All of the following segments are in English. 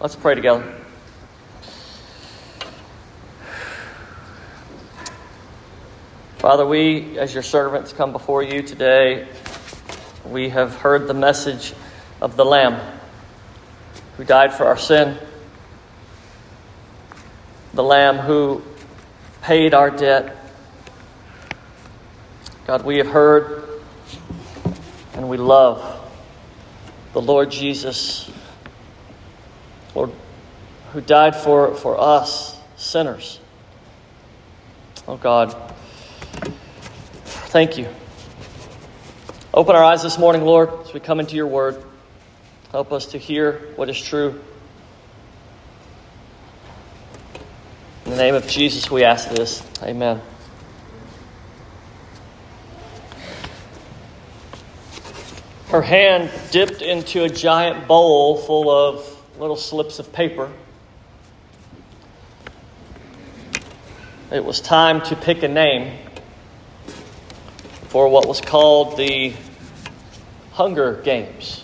Let's pray together. Father, we, as your servants, come before you today. We have heard the message of the Lamb who died for our sin, the Lamb who paid our debt. God, we have heard and we love the Lord Jesus, Lord, who died for, for us, sinners. Oh God, thank you. Open our eyes this morning, Lord, as we come into your word. Help us to hear what is true. In the name of Jesus, we ask this. Amen. Her hand dipped into a giant bowl full of little slips of paper. It was time to pick a name for what was called the Hunger Games.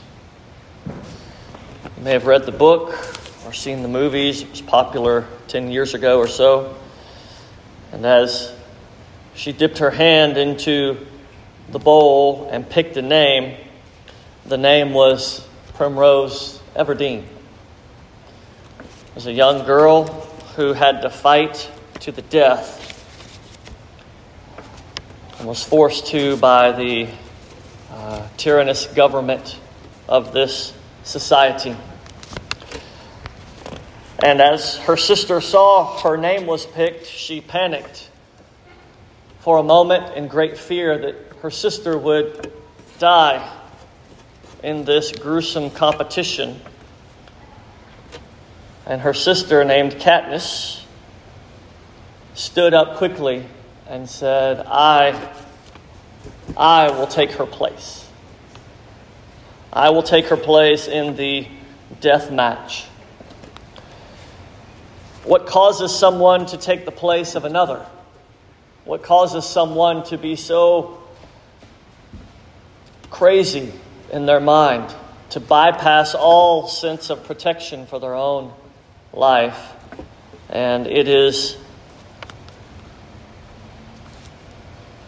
You may have read the book or seen the movies. It was popular 10 years ago or so. And as she dipped her hand into the bowl and picked a name, the name was Primrose Everdeen. Was a young girl who had to fight to the death and was forced to by the uh, tyrannous government of this society. And as her sister saw her name was picked, she panicked for a moment in great fear that her sister would die in this gruesome competition. And her sister, named Katniss, stood up quickly and said, I, I will take her place. I will take her place in the death match. What causes someone to take the place of another? What causes someone to be so crazy in their mind to bypass all sense of protection for their own life. And it is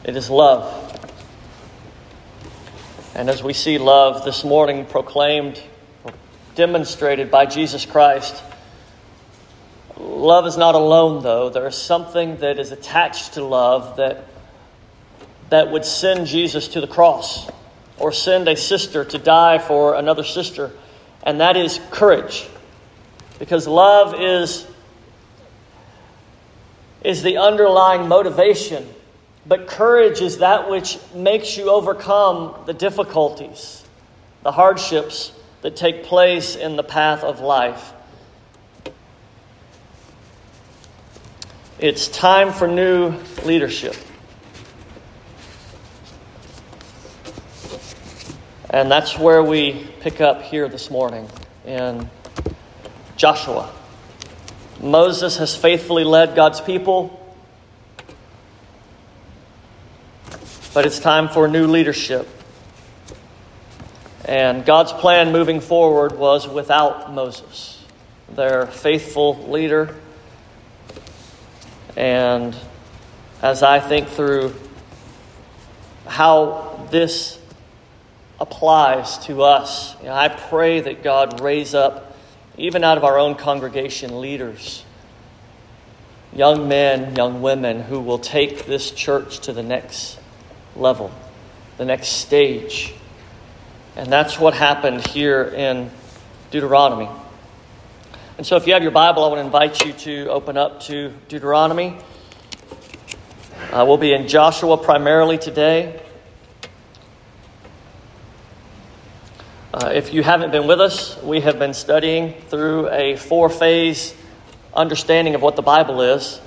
it is love. And as we see love this morning proclaimed, demonstrated by Jesus Christ, love is not alone though. There is something that is attached to love that that would send Jesus to the cross or send a sister to die for another sister, and that is courage. Because love is, is the underlying motivation, but courage is that which makes you overcome the difficulties, the hardships that take place in the path of life. It's time for new leadership. And that's where we pick up here this morning in Joshua. Moses has faithfully led God's people, but it's time for new leadership. And God's plan moving forward was without Moses, their faithful leader. And as I think through how this applies to us. You know, I pray that God raise up, even out of our own congregation, leaders, young men, young women who will take this church to the next level, the next stage. And that's what happened here in Deuteronomy. And so, if you have your Bible, I want to invite you to open up to Deuteronomy. Uh, we'll be in Joshua primarily today. Uh, if you haven't been with us, we have been studying through a four phase understanding of what the Bible is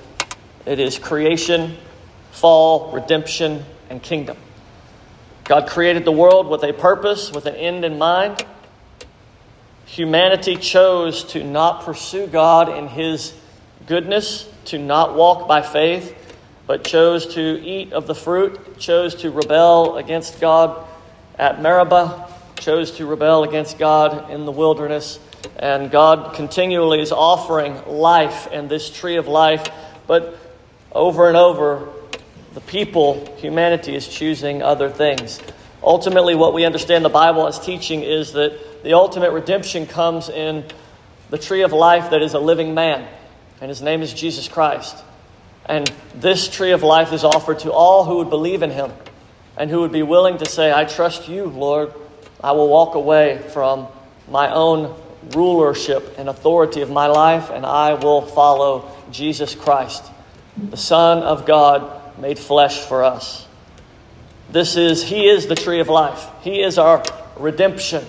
it is creation, fall, redemption, and kingdom. God created the world with a purpose, with an end in mind. Humanity chose to not pursue God in His goodness, to not walk by faith, but chose to eat of the fruit, chose to rebel against God at Meribah, chose to rebel against God in the wilderness. And God continually is offering life and this tree of life. But over and over, the people, humanity, is choosing other things. Ultimately, what we understand the Bible as teaching is that the ultimate redemption comes in the tree of life that is a living man, and his name is Jesus Christ. And this tree of life is offered to all who would believe in him and who would be willing to say, I trust you, Lord. I will walk away from my own rulership and authority of my life, and I will follow Jesus Christ, the Son of God made flesh for us. This is, He is the tree of life. He is our redemption.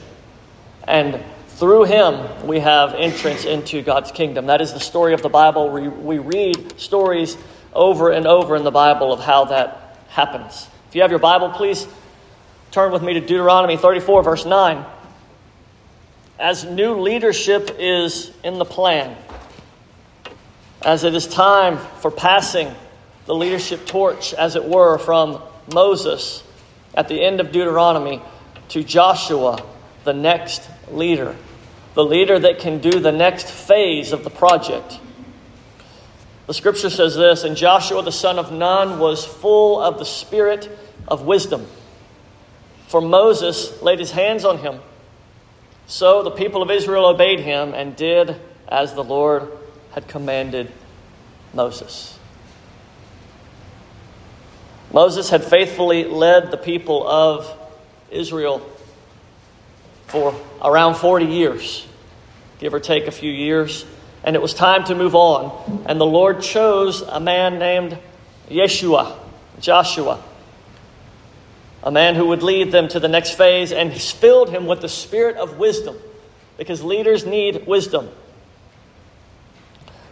And through Him, we have entrance into God's kingdom. That is the story of the Bible. We, we read stories over and over in the Bible of how that happens. If you have your Bible, please turn with me to Deuteronomy 34, verse 9. As new leadership is in the plan, as it is time for passing the leadership torch, as it were, from Moses at the end of Deuteronomy to Joshua, the next leader, the leader that can do the next phase of the project. The scripture says this And Joshua the son of Nun was full of the spirit of wisdom. For Moses laid his hands on him. So the people of Israel obeyed him and did as the Lord had commanded Moses. Moses had faithfully led the people of Israel for around 40 years, give or take a few years, and it was time to move on. And the Lord chose a man named Yeshua, Joshua, a man who would lead them to the next phase, and filled him with the spirit of wisdom, because leaders need wisdom.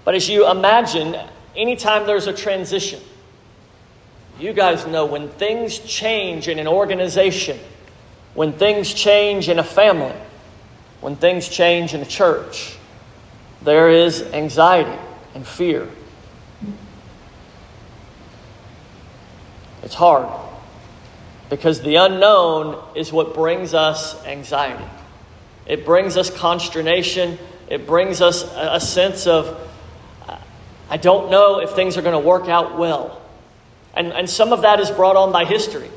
But as you imagine, anytime there's a transition, you guys know when things change in an organization, when things change in a family, when things change in a church, there is anxiety and fear. It's hard because the unknown is what brings us anxiety. It brings us consternation. It brings us a sense of, I don't know if things are going to work out well. And, and some of that is brought on by history.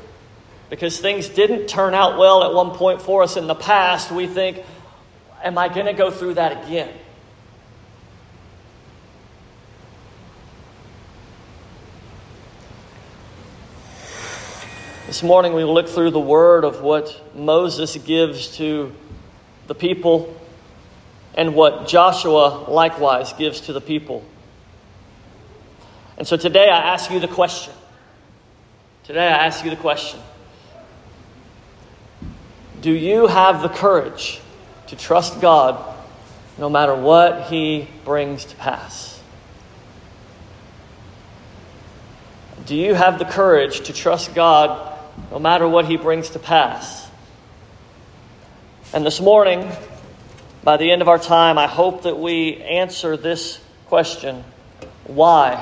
Because things didn't turn out well at one point for us in the past, we think, am I going to go through that again? This morning we look through the word of what Moses gives to the people and what Joshua likewise gives to the people. And so today I ask you the question Today, I ask you the question Do you have the courage to trust God no matter what He brings to pass? Do you have the courage to trust God no matter what He brings to pass? And this morning, by the end of our time, I hope that we answer this question why?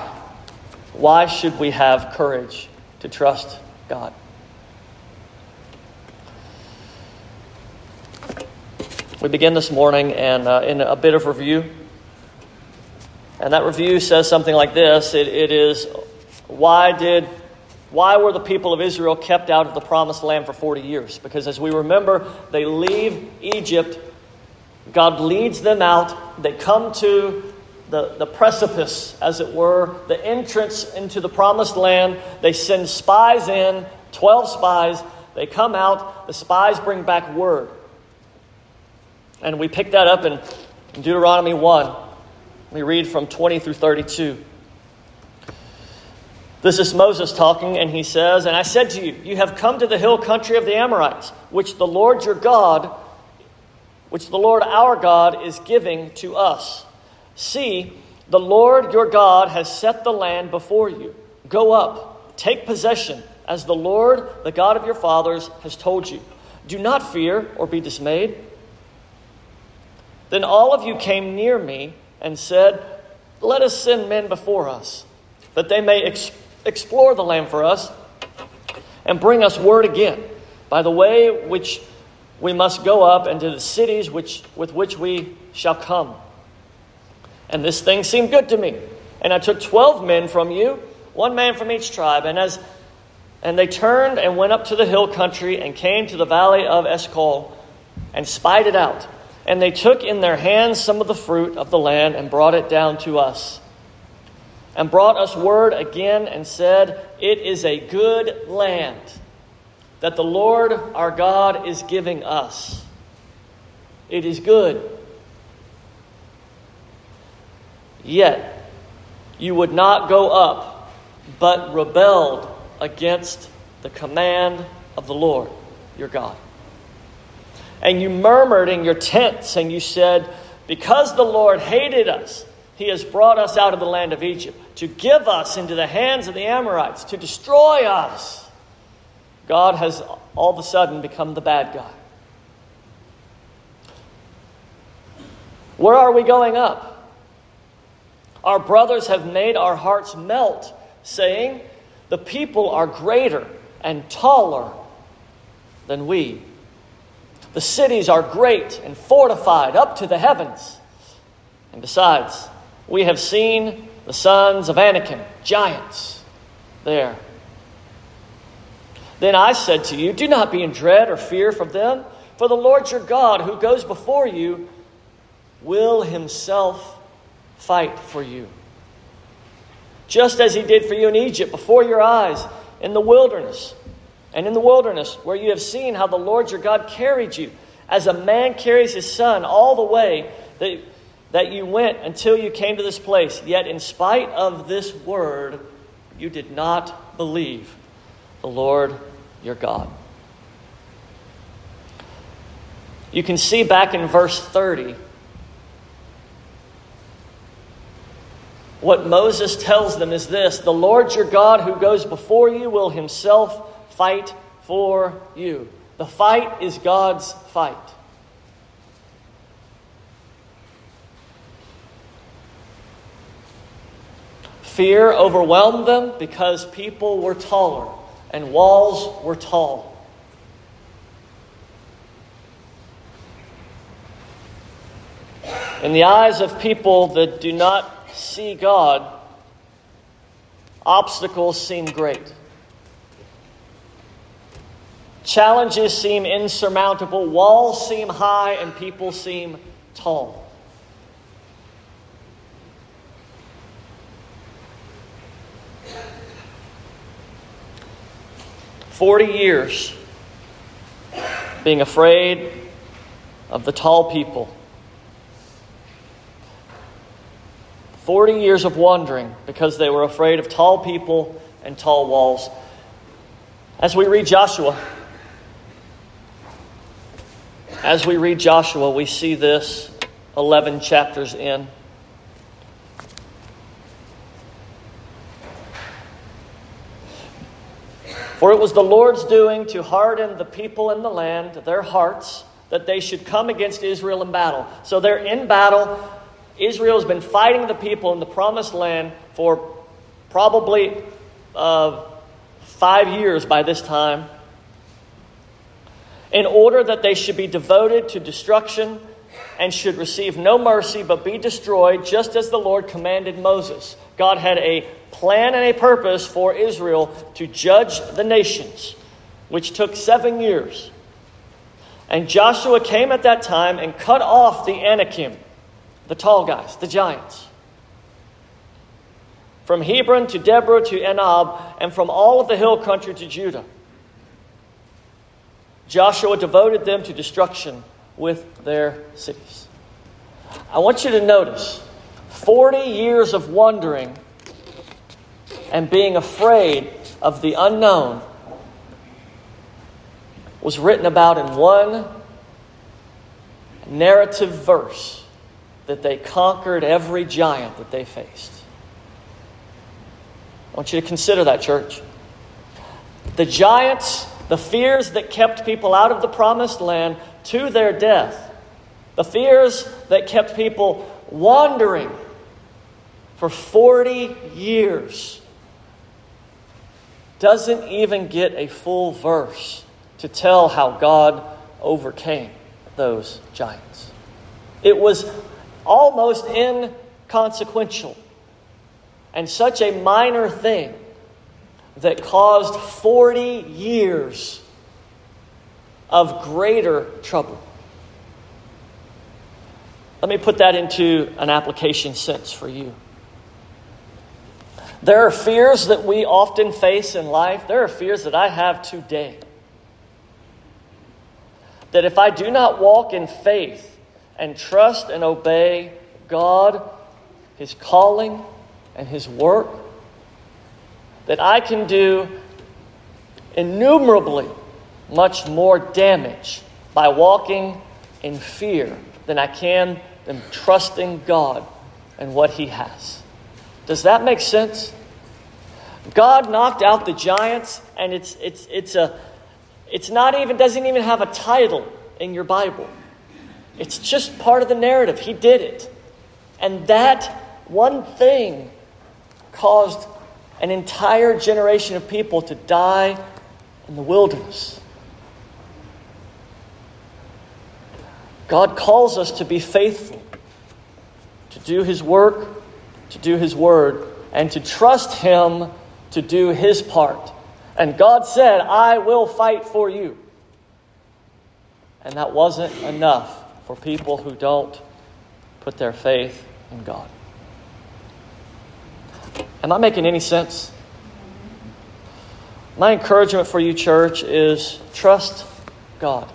Why should we have courage? to trust God. We begin this morning and uh, in a bit of review. And that review says something like this it, it is why did why were the people of Israel kept out of the promised land for 40 years? Because as we remember, they leave Egypt, God leads them out, they come to the, the precipice, as it were, the entrance into the promised land. They send spies in, 12 spies. They come out, the spies bring back word. And we pick that up in Deuteronomy 1. We read from 20 through 32. This is Moses talking, and he says, And I said to you, You have come to the hill country of the Amorites, which the Lord your God, which the Lord our God is giving to us. See, the Lord your God has set the land before you. Go up, take possession, as the Lord, the God of your fathers, has told you. Do not fear or be dismayed. Then all of you came near me and said, Let us send men before us, that they may ex- explore the land for us and bring us word again by the way which we must go up into the cities which, with which we shall come. And this thing seemed good to me. And I took twelve men from you, one man from each tribe. And as and they turned and went up to the hill country and came to the valley of Eshcol and spied it out. And they took in their hands some of the fruit of the land and brought it down to us. And brought us word again and said, It is a good land that the Lord our God is giving us. It is good. Yet you would not go up, but rebelled against the command of the Lord your God. And you murmured in your tents, and you said, Because the Lord hated us, he has brought us out of the land of Egypt to give us into the hands of the Amorites, to destroy us. God has all of a sudden become the bad guy. Where are we going up? Our brothers have made our hearts melt, saying, The people are greater and taller than we. The cities are great and fortified up to the heavens. And besides, we have seen the sons of Anakim, giants, there. Then I said to you, Do not be in dread or fear from them, for the Lord your God, who goes before you, will himself fight for you. Just as he did for you in Egypt, before your eyes, in the wilderness. And in the wilderness, where you have seen how the Lord your God carried you, as a man carries his son all the way that, that you went until you came to this place. Yet, in spite of this word, you did not believe the Lord your God. You can see back in verse 30 what Moses tells them is this The Lord your God who goes before you will himself fight for you. The fight is God's fight. Fear overwhelmed them because people were taller and walls were tall. In the eyes of people that do not see God, obstacles seem great. Challenges seem insurmountable, walls seem high, and people seem tall. Forty years being afraid of the tall people 40 years of wandering because they were afraid of tall people and tall walls. As we read Joshua, as we read Joshua, we see this 11 chapters in. For it was the Lord's doing to harden the people in the land, their hearts, that they should come against Israel in battle. So they're in battle. Israel has been fighting the people in the promised land for probably uh, five years by this time in order that they should be devoted to destruction and should receive no mercy but be destroyed, just as the Lord commanded Moses. God had a plan and a purpose for Israel to judge the nations, which took seven years. And Joshua came at that time and cut off the Anakim the tall guys, the giants. From Hebron to Debir to Anab, and from all of the hill country to Judah. Joshua devoted them to destruction with their cities. I want you to notice 40 years of wandering and being afraid of the unknown was written about in one narrative verse that they conquered every giant that they faced. I want you to consider that, church. The giants, the fears that kept people out of the promised land to their death, the fears that kept people wandering for 40 years, doesn't even get a full verse to tell how God overcame those giants. It was almost inconsequential and such a minor thing that caused 40 years of greater trouble. Let me put that into an application sense for you. There are fears that we often face in life. There are fears that I have today. That if I do not walk in faith and trust and obey God, His calling, and His work, that I can do innumerably much more damage by walking in fear than I can than trusting God and what He has. Does that make sense? God knocked out the giants, and it's it's it's a it's not even doesn't even have a title in your Bible. It's just part of the narrative. He did it. And that one thing caused an entire generation of people to die in the wilderness. God calls us to be faithful, to do His work, to do His word, and to trust Him to do His part. And God said, I will fight for you. And that wasn't enough for people who don't put their faith in God. Am I making any sense? My encouragement for you, church, is trust God.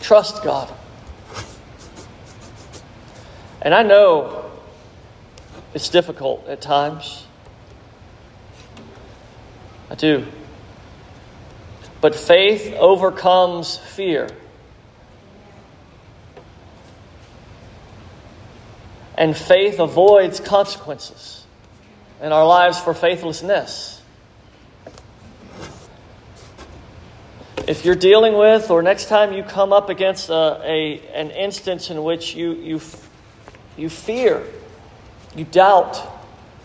Trust God. And I know it's difficult at times. I do. But faith overcomes fear. And faith avoids consequences in our lives for faithlessness. If you're dealing with, or next time you come up against a, a, an instance in which you, you, you fear, you doubt,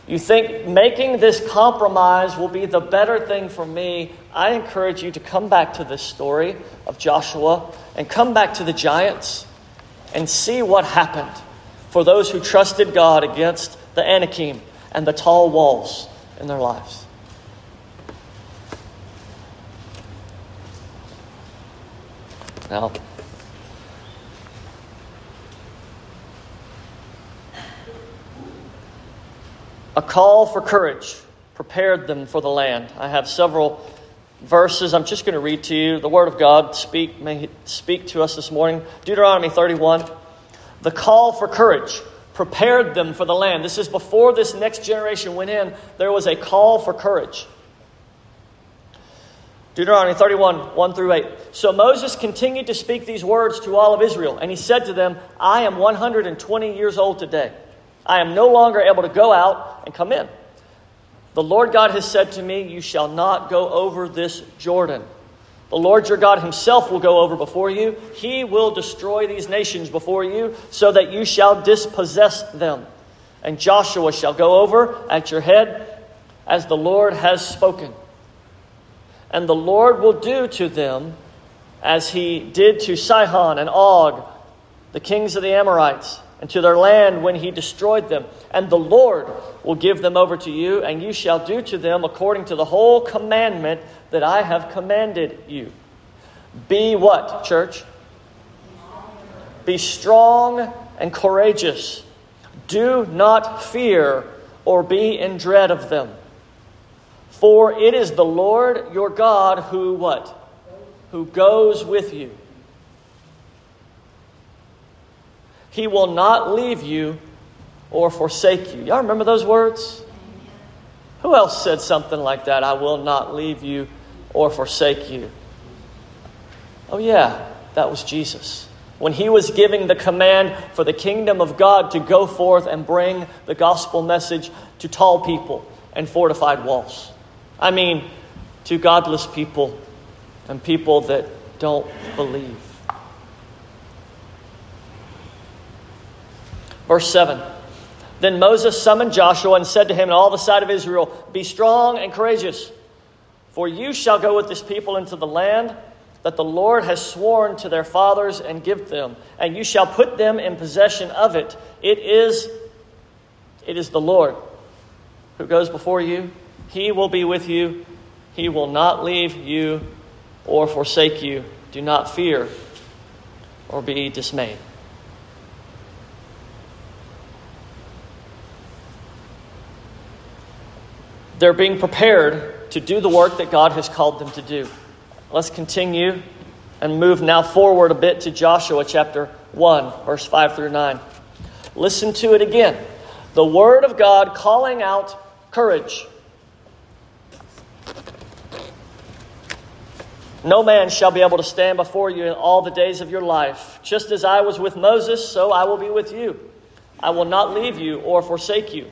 you think making this compromise will be the better thing for me, I encourage you to come back to this story of Joshua and come back to the giants and see what happened for those who trusted God against the Anakim and the tall walls in their lives. Now, a call for courage prepared them for the land. I have several verses I'm just going to read to you. The Word of God speak, may speak to us this morning. Deuteronomy 31. The call for courage prepared them for the land. This is before this next generation went in, there was a call for courage. Deuteronomy 31, 1 through 8. So Moses continued to speak these words to all of Israel, and he said to them, I am 120 years old today. I am no longer able to go out and come in. The Lord God has said to me, You shall not go over this Jordan. The Lord your God himself will go over before you. He will destroy these nations before you, so that you shall dispossess them. And Joshua shall go over at your head, as the Lord has spoken. And the Lord will do to them as he did to Sihon and Og, the kings of the Amorites, and to their land when he destroyed them. And the Lord will give them over to you, and you shall do to them according to the whole commandment that I have commanded you. Be what, church? Be strong and courageous. Do not fear or be in dread of them. For it is the Lord your God who what? Who goes with you. He will not leave you or forsake you. Y'all remember those words? Who else said something like that? I will not leave you or forsake you. Oh, yeah, that was Jesus. When he was giving the command for the kingdom of God to go forth and bring the gospel message to tall people and fortified walls. I mean, to godless people and people that don't believe. Verse 7 Then Moses summoned Joshua and said to him and all the side of Israel, Be strong and courageous, for you shall go with this people into the land that the Lord has sworn to their fathers and give them, and you shall put them in possession of it. It is it is the Lord who goes before you. He will be with you. He will not leave you or forsake you. Do not fear or be dismayed. They're being prepared to do the work that God has called them to do. Let's continue and move now forward a bit to Joshua chapter 1, verse 5 through 9. Listen to it again. The Word of God calling out courage. No man shall be able to stand before you in all the days of your life. Just as I was with Moses, so I will be with you. I will not leave you or forsake you.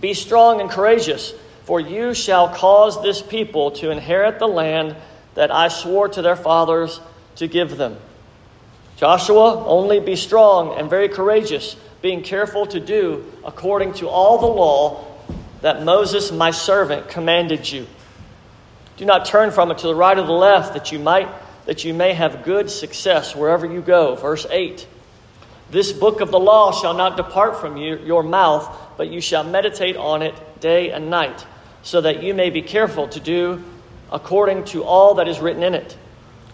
Be strong and courageous, for you shall cause this people to inherit the land that I swore to their fathers to give them. Joshua, only be strong and very courageous, being careful to do according to all the law that Moses, my servant, commanded you. Do not turn from it to the right or the left, that you might that you may have good success wherever you go. Verse 8. This book of the law shall not depart from you, your mouth, but you shall meditate on it day and night, so that you may be careful to do according to all that is written in it.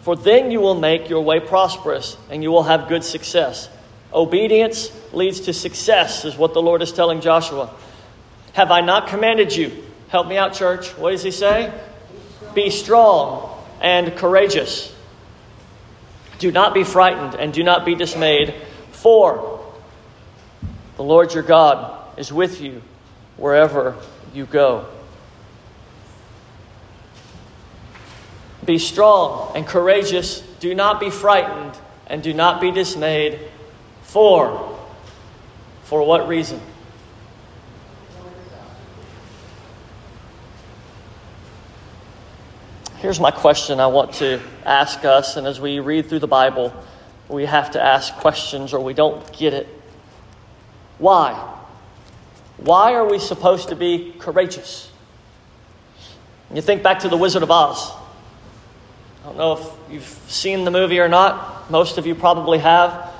For then you will make your way prosperous, and you will have good success. Obedience leads to success, is what the Lord is telling Joshua. Have I not commanded you? Help me out, church. What does he say? Be strong and courageous. Do not be frightened and do not be dismayed, for the Lord your God is with you wherever you go. Be strong and courageous. Do not be frightened and do not be dismayed. For, for what reason? Here's my question I want to ask us, and as we read through the Bible, we have to ask questions or we don't get it. Why? Why are we supposed to be courageous? You think back to The Wizard of Oz. I don't know if you've seen the movie or not. Most of you probably have.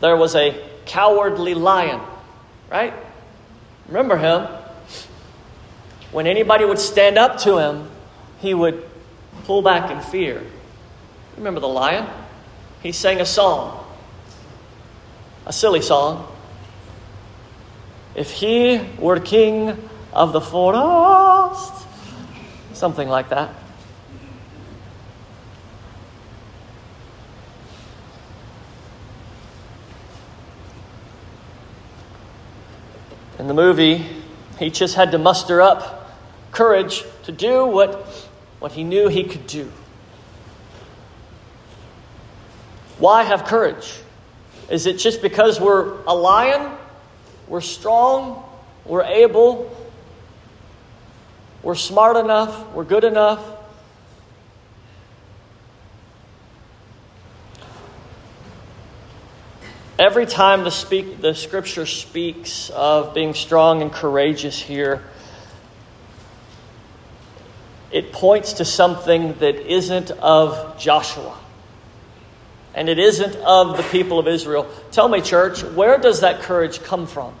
There was a cowardly lion, right? Remember him? When anybody would stand up to him, he would pull back in fear. Remember the lion? He sang a song, a silly song. If he were king of the forest, something like that. In the movie, he just had to muster up courage to do what what he knew he could do. Why have courage? Is it just because we're a lion? We're strong? We're able? We're smart enough? We're good enough? Every time the, speak, the scripture speaks of being strong and courageous here, it points to something that isn't of Joshua. And it isn't of the people of Israel. Tell me, church, where does that courage come from?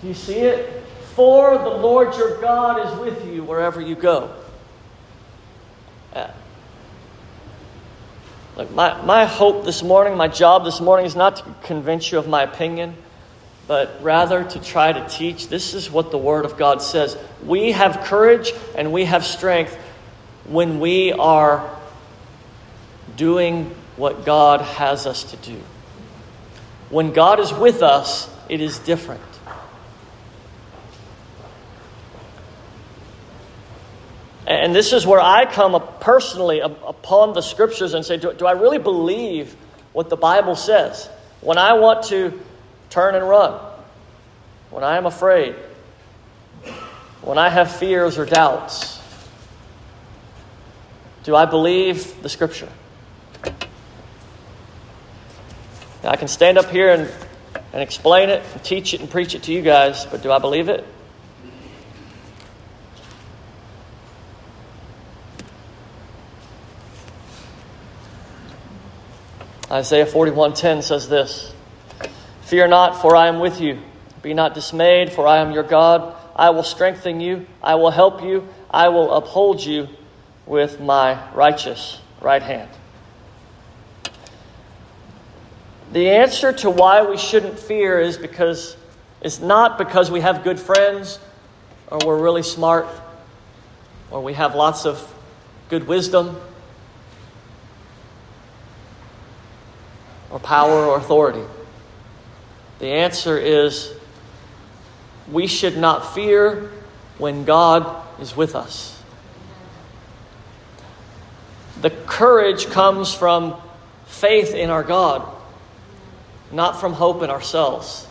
Do you see it? For the Lord your God is with you wherever you go. Uh, look, my, my hope this morning, my job this morning is not to convince you of my opinion but rather to try to teach. This is what the Word of God says. We have courage and we have strength when we are doing what God has us to do. When God is with us, it is different. And this is where I come personally upon the scriptures and say, do, do I really believe what the Bible says? When I want to turn and run. When I am afraid, when I have fears or doubts, do I believe the Scripture? Now, I can stand up here and, and explain it, and teach it, and preach it to you guys, but do I believe it? Isaiah 41:10 says this: "Fear not, for I am with you. Be not dismayed, for I am your God. I will strengthen you, I will help you, I will uphold you with my righteous right hand. The answer to why we shouldn't fear is because it's not because we have good friends or we're really smart or we have lots of good wisdom or power or authority. The answer is we should not fear when God is with us. The courage comes from faith in our God, not from hope in ourselves.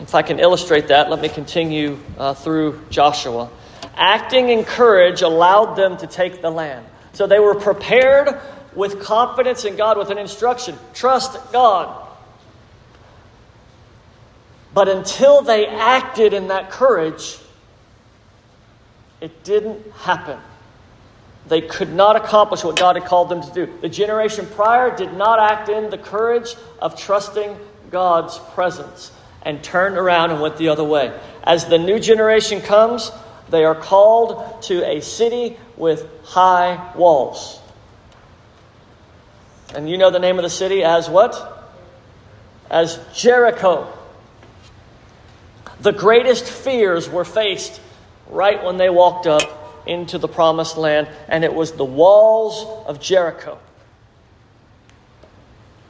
If I can illustrate that, let me continue uh, through Joshua. Acting in courage allowed them to take the land. So they were prepared with confidence in God, with an instruction trust God. But until they acted in that courage, it didn't happen. They could not accomplish what God had called them to do. The generation prior did not act in the courage of trusting God's presence and turned around and went the other way. As the new generation comes, they are called to a city with high walls. And you know the name of the city as what? As Jericho. The greatest fears were faced right when they walked up into the promised land, and it was the walls of Jericho.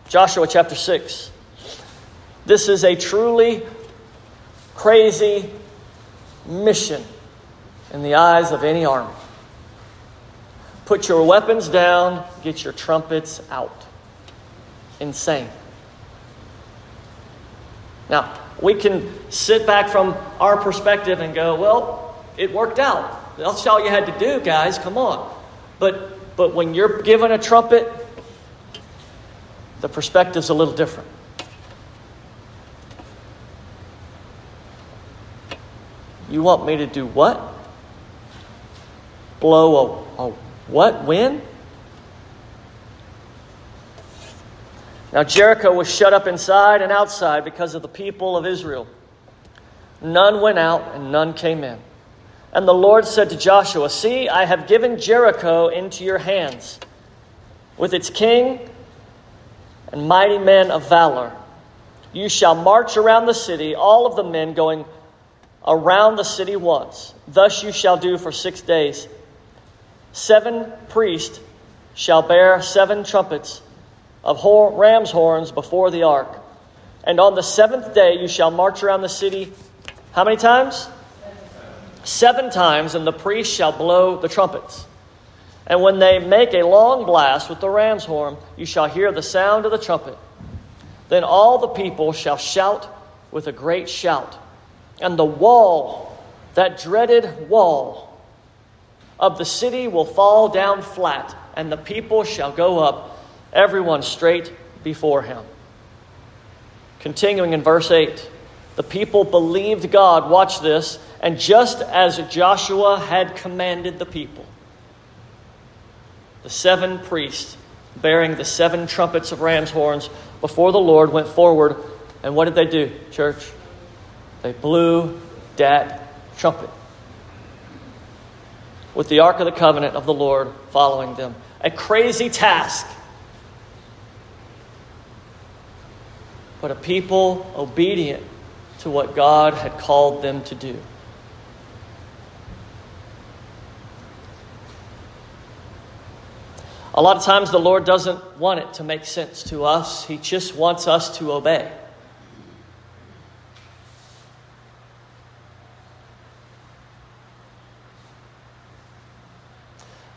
Joshua chapter 6. This is a truly crazy mission in the eyes of any army. Put your weapons down, get your trumpets out. Insane. Now, we can sit back from our perspective and go, well, it worked out. That's all you had to do, guys. Come on. But, but when you're given a trumpet, the perspective's a little different. You want me to do what? Blow a, a what? When? Now, Jericho was shut up inside and outside because of the people of Israel. None went out and none came in. And the Lord said to Joshua, See, I have given Jericho into your hands, with its king and mighty men of valor. You shall march around the city, all of the men going around the city once. Thus you shall do for six days. Seven priests shall bear seven trumpets of ram's horns before the ark. And on the seventh day you shall march around the city. How many times? Seven times, and the priest shall blow the trumpets. And when they make a long blast with the ram's horn, you shall hear the sound of the trumpet. Then all the people shall shout with a great shout and the wall, that dreaded wall of the city, will fall down flat, and the people shall go up, everyone straight before him. Continuing in verse 8, the people believed God, watch this, and just as Joshua had commanded the people, the seven priests bearing the seven trumpets of ram's horns before the Lord went forward. And what did they do, church? They blew that trumpet with the Ark of the Covenant of the Lord following them. A crazy task. But a people obedient to what God had called them to do. A lot of times the Lord doesn't want it to make sense to us, He just wants us to obey.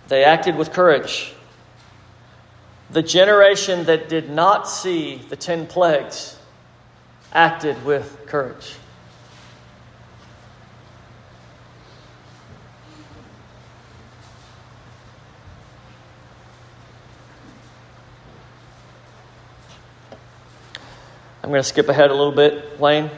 They acted with courage. The generation that did not see the ten plagues acted with courage. I'm going to skip ahead a little bit, Wayne.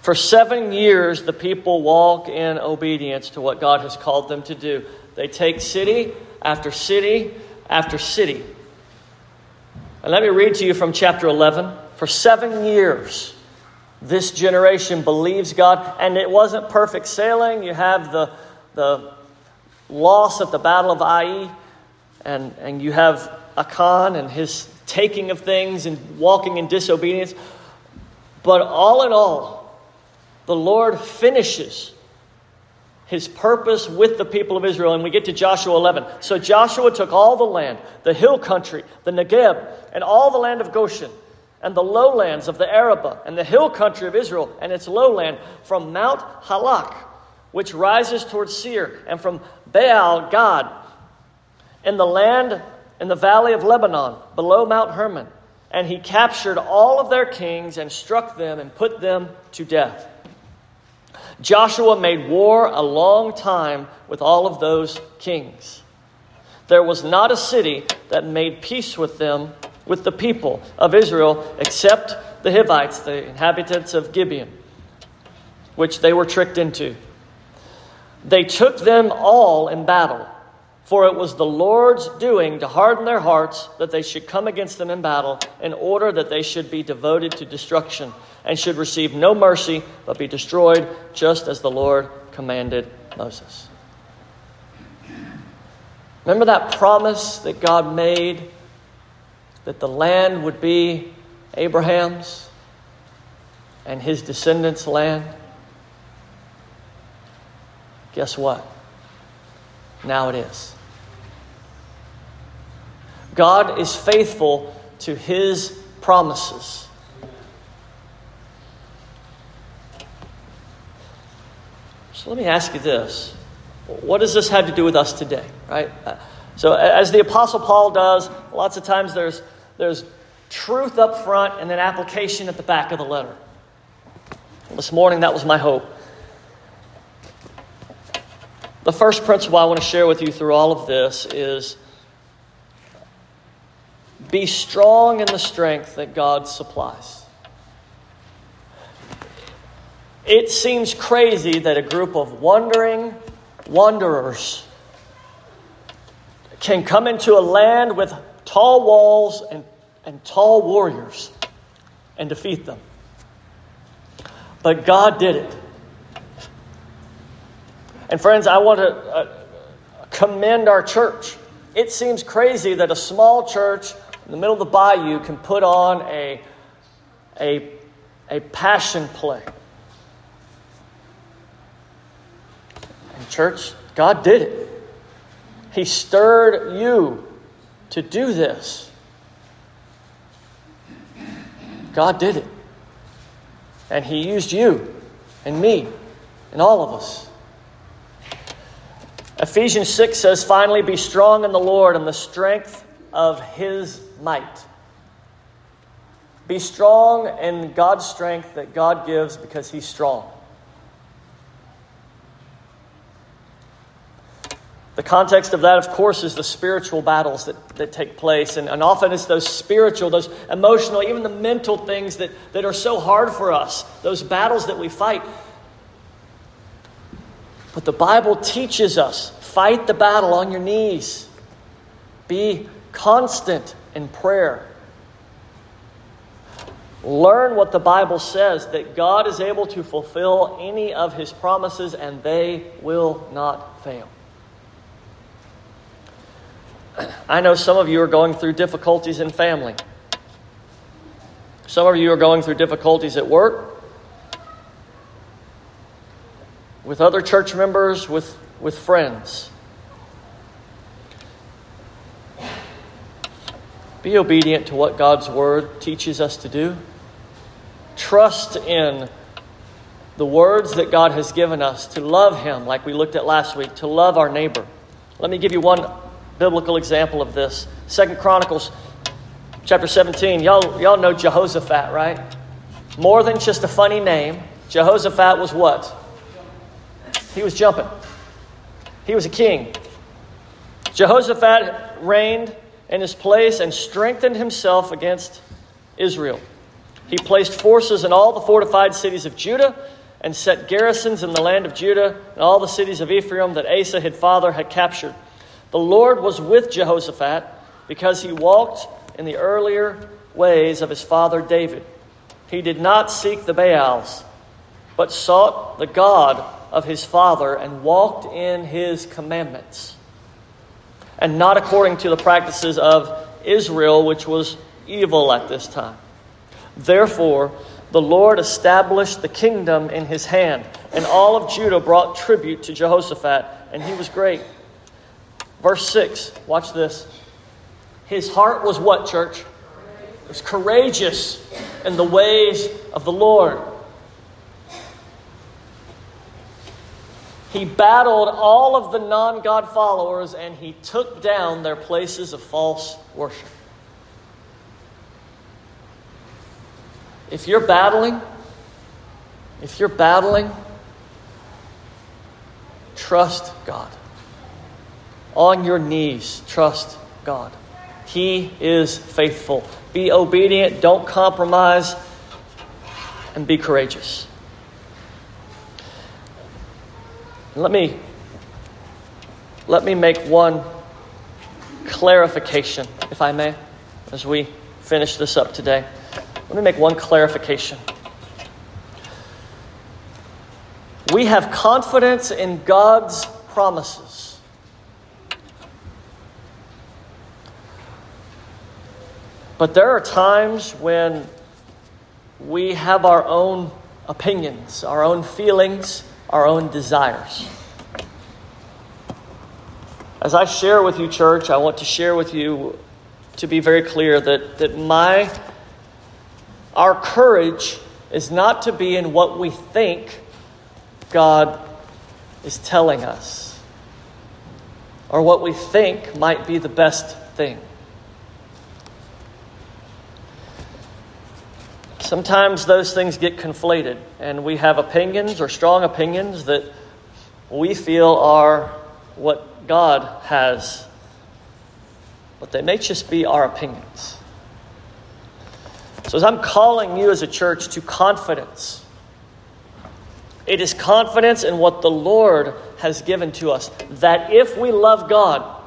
For seven years, the people walk in obedience to what God has called them to do. They take city after city after city. And let me read to you from chapter 11. For seven years, this generation believes God, and it wasn't perfect sailing. You have the, the loss at the Battle of Ai, and, and you have Achan and his taking of things and walking in disobedience. But all in all, the Lord finishes his purpose with the people of Israel. And we get to Joshua 11. So Joshua took all the land, the hill country, the Negeb, and all the land of Goshen, and the lowlands of the Arabah, and the hill country of Israel, and its lowland, from Mount Halak, which rises towards Seir, and from Baal Gad, in the land in the valley of Lebanon, below Mount Hermon. And he captured all of their kings and struck them and put them to death. Joshua made war a long time with all of those kings. There was not a city that made peace with them, with the people of Israel, except the Hivites, the inhabitants of Gibeon, which they were tricked into. They took them all in battle, for it was the Lord's doing to harden their hearts that they should come against them in battle, in order that they should be devoted to destruction and should receive no mercy, but be destroyed, just as the Lord commanded Moses. Remember that promise that God made that the land would be Abraham's and his descendants' land? Guess what? Now it is. God is faithful to his promises. So let me ask you this. What does this have to do with us today, right? Uh, so as the apostle Paul does, lots of times there's there's truth up front and then application at the back of the letter. This morning that was my hope. The first principle I want to share with you through all of this is be strong in the strength that God supplies. It seems crazy that a group of wandering wanderers can come into a land with tall walls and, and tall warriors and defeat them. But God did it. And friends, I want to uh, commend our church. It seems crazy that a small church in the middle of the bayou can put on a, a, a passion play And, Church, God did it. He stirred you to do this. God did it. And He used you and me and all of us. Ephesians 6 says, Finally, be strong in the Lord and the strength of His might. Be strong in God's strength that God gives because He's strong. The context of that, of course, is the spiritual battles that, that take place. And, and often it's those spiritual, those emotional, even the mental things that, that are so hard for us, those battles that we fight. But the Bible teaches us fight the battle on your knees, be constant in prayer. Learn what the Bible says that God is able to fulfill any of his promises and they will not fail. I know some of you are going through difficulties in family. Some of you are going through difficulties at work, with other church members, with, with friends. Be obedient to what God's Word teaches us to do. Trust in the words that God has given us to love Him, like we looked at last week, to love our neighbor. Let me give you one biblical example of this. Second Chronicles chapter 17. Y'all, y'all know Jehoshaphat, right? More than just a funny name. Jehoshaphat was what? He was jumping. He was a king. Jehoshaphat reigned in his place and strengthened himself against Israel. He placed forces in all the fortified cities of Judah and set garrisons in the land of Judah and all the cities of Ephraim that Asa his father had captured. The Lord was with Jehoshaphat because he walked in the earlier ways of his father David. He did not seek the Baals, but sought the God of his father and walked in his commandments, and not according to the practices of Israel, which was evil at this time. Therefore, the Lord established the kingdom in his hand, and all of Judah brought tribute to Jehoshaphat, and he was great. Verse 6, watch this. His heart was what, church? It was courageous in the ways of the Lord. He battled all of the non God followers and he took down their places of false worship. If you're battling, if you're battling, trust God. On your knees, trust God. He is faithful. Be obedient, don't compromise, and be courageous. Let me let me make one clarification, if I may, as we finish this up today. Let me make one clarification. We have confidence in God's promises. But there are times when we have our own opinions, our own feelings, our own desires. As I share with you, church, I want to share with you to be very clear that, that my our courage is not to be in what we think God is telling us or what we think might be the best thing. Sometimes those things get conflated, and we have opinions or strong opinions that we feel are what God has, but they may just be our opinions. So, as I'm calling you as a church to confidence, it is confidence in what the Lord has given to us. That if we love God,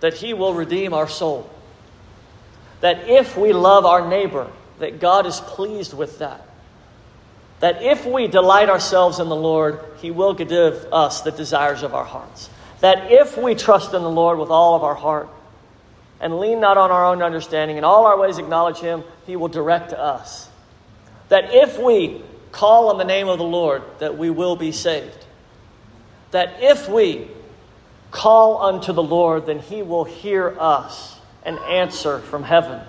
that He will redeem our soul. That if we love our neighbor, that God is pleased with that. That if we delight ourselves in the Lord, He will give us the desires of our hearts. That if we trust in the Lord with all of our heart, and lean not on our own understanding. In all our ways acknowledge him, he will direct us. That if we call on the name of the Lord, that we will be saved. That if we call unto the Lord, then he will hear us and answer from heaven.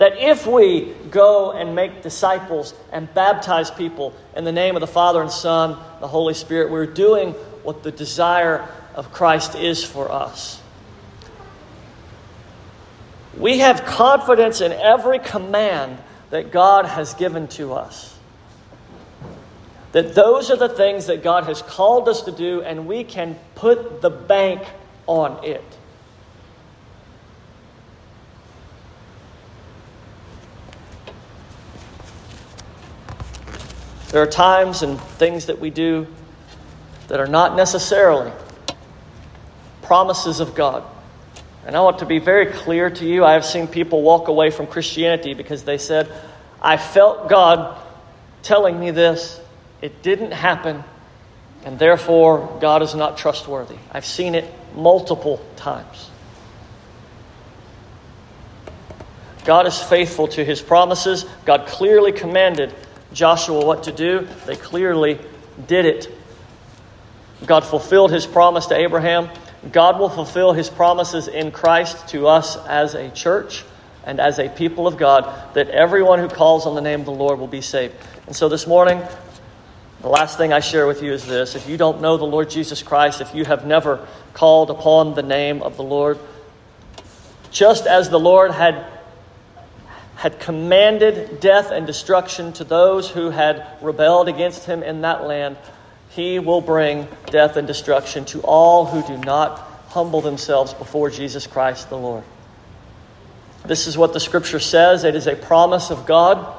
That if we go and make disciples and baptize people in the name of the Father and Son, the Holy Spirit, we're doing what the desire of Christ is for us. We have confidence in every command that God has given to us. That those are the things that God has called us to do, and we can put the bank on it. There are times and things that we do that are not necessarily promises of God. And I want to be very clear to you. I have seen people walk away from Christianity because they said, I felt God telling me this. It didn't happen. And therefore, God is not trustworthy. I've seen it multiple times. God is faithful to his promises. God clearly commanded Joshua what to do. They clearly did it. God fulfilled his promise to Abraham. God will fulfill his promises in Christ to us as a church and as a people of God that everyone who calls on the name of the Lord will be saved. And so this morning, the last thing I share with you is this. If you don't know the Lord Jesus Christ, if you have never called upon the name of the Lord, just as the Lord had, had commanded death and destruction to those who had rebelled against him in that land, he will bring death and destruction to all who do not humble themselves before Jesus Christ the Lord. This is what the scripture says. It is a promise of God.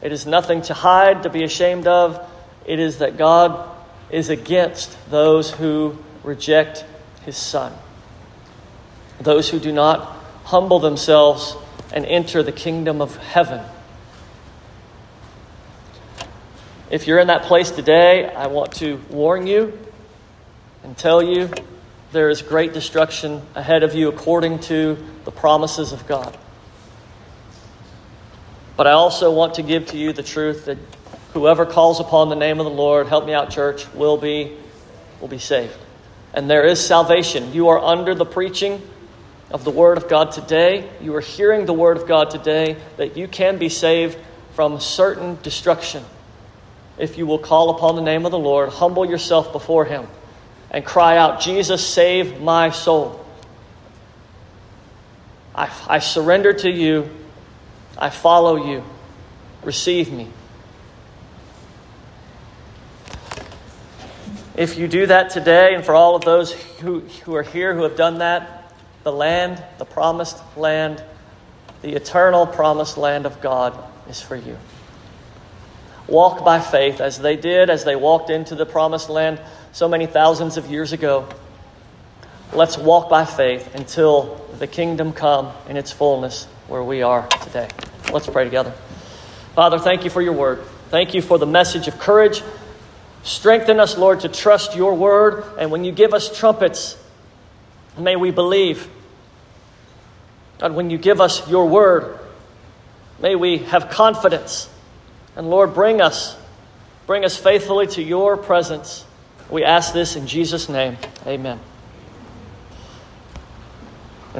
It is nothing to hide, to be ashamed of. It is that God is against those who reject his Son, those who do not humble themselves and enter the kingdom of heaven. If you're in that place today, I want to warn you and tell you there is great destruction ahead of you according to the promises of God. But I also want to give to you the truth that whoever calls upon the name of the Lord, help me out, church, will be, will be saved. And there is salvation. You are under the preaching of the Word of God today. You are hearing the Word of God today that you can be saved from certain destruction if you will call upon the name of the Lord, humble yourself before Him, and cry out, Jesus, save my soul. I, I surrender to you. I follow you. Receive me. If you do that today, and for all of those who, who are here who have done that, the land, the promised land, the eternal promised land of God is for you. Walk by faith as they did, as they walked into the promised land so many thousands of years ago. Let's walk by faith until the kingdom come in its fullness where we are today. Let's pray together. Father, thank you for your word. Thank you for the message of courage. Strengthen us, Lord, to trust your word. And when you give us trumpets, may we believe. God, when you give us your word, may we have confidence and Lord, bring us, bring us faithfully to your presence. We ask this in Jesus' name. Amen.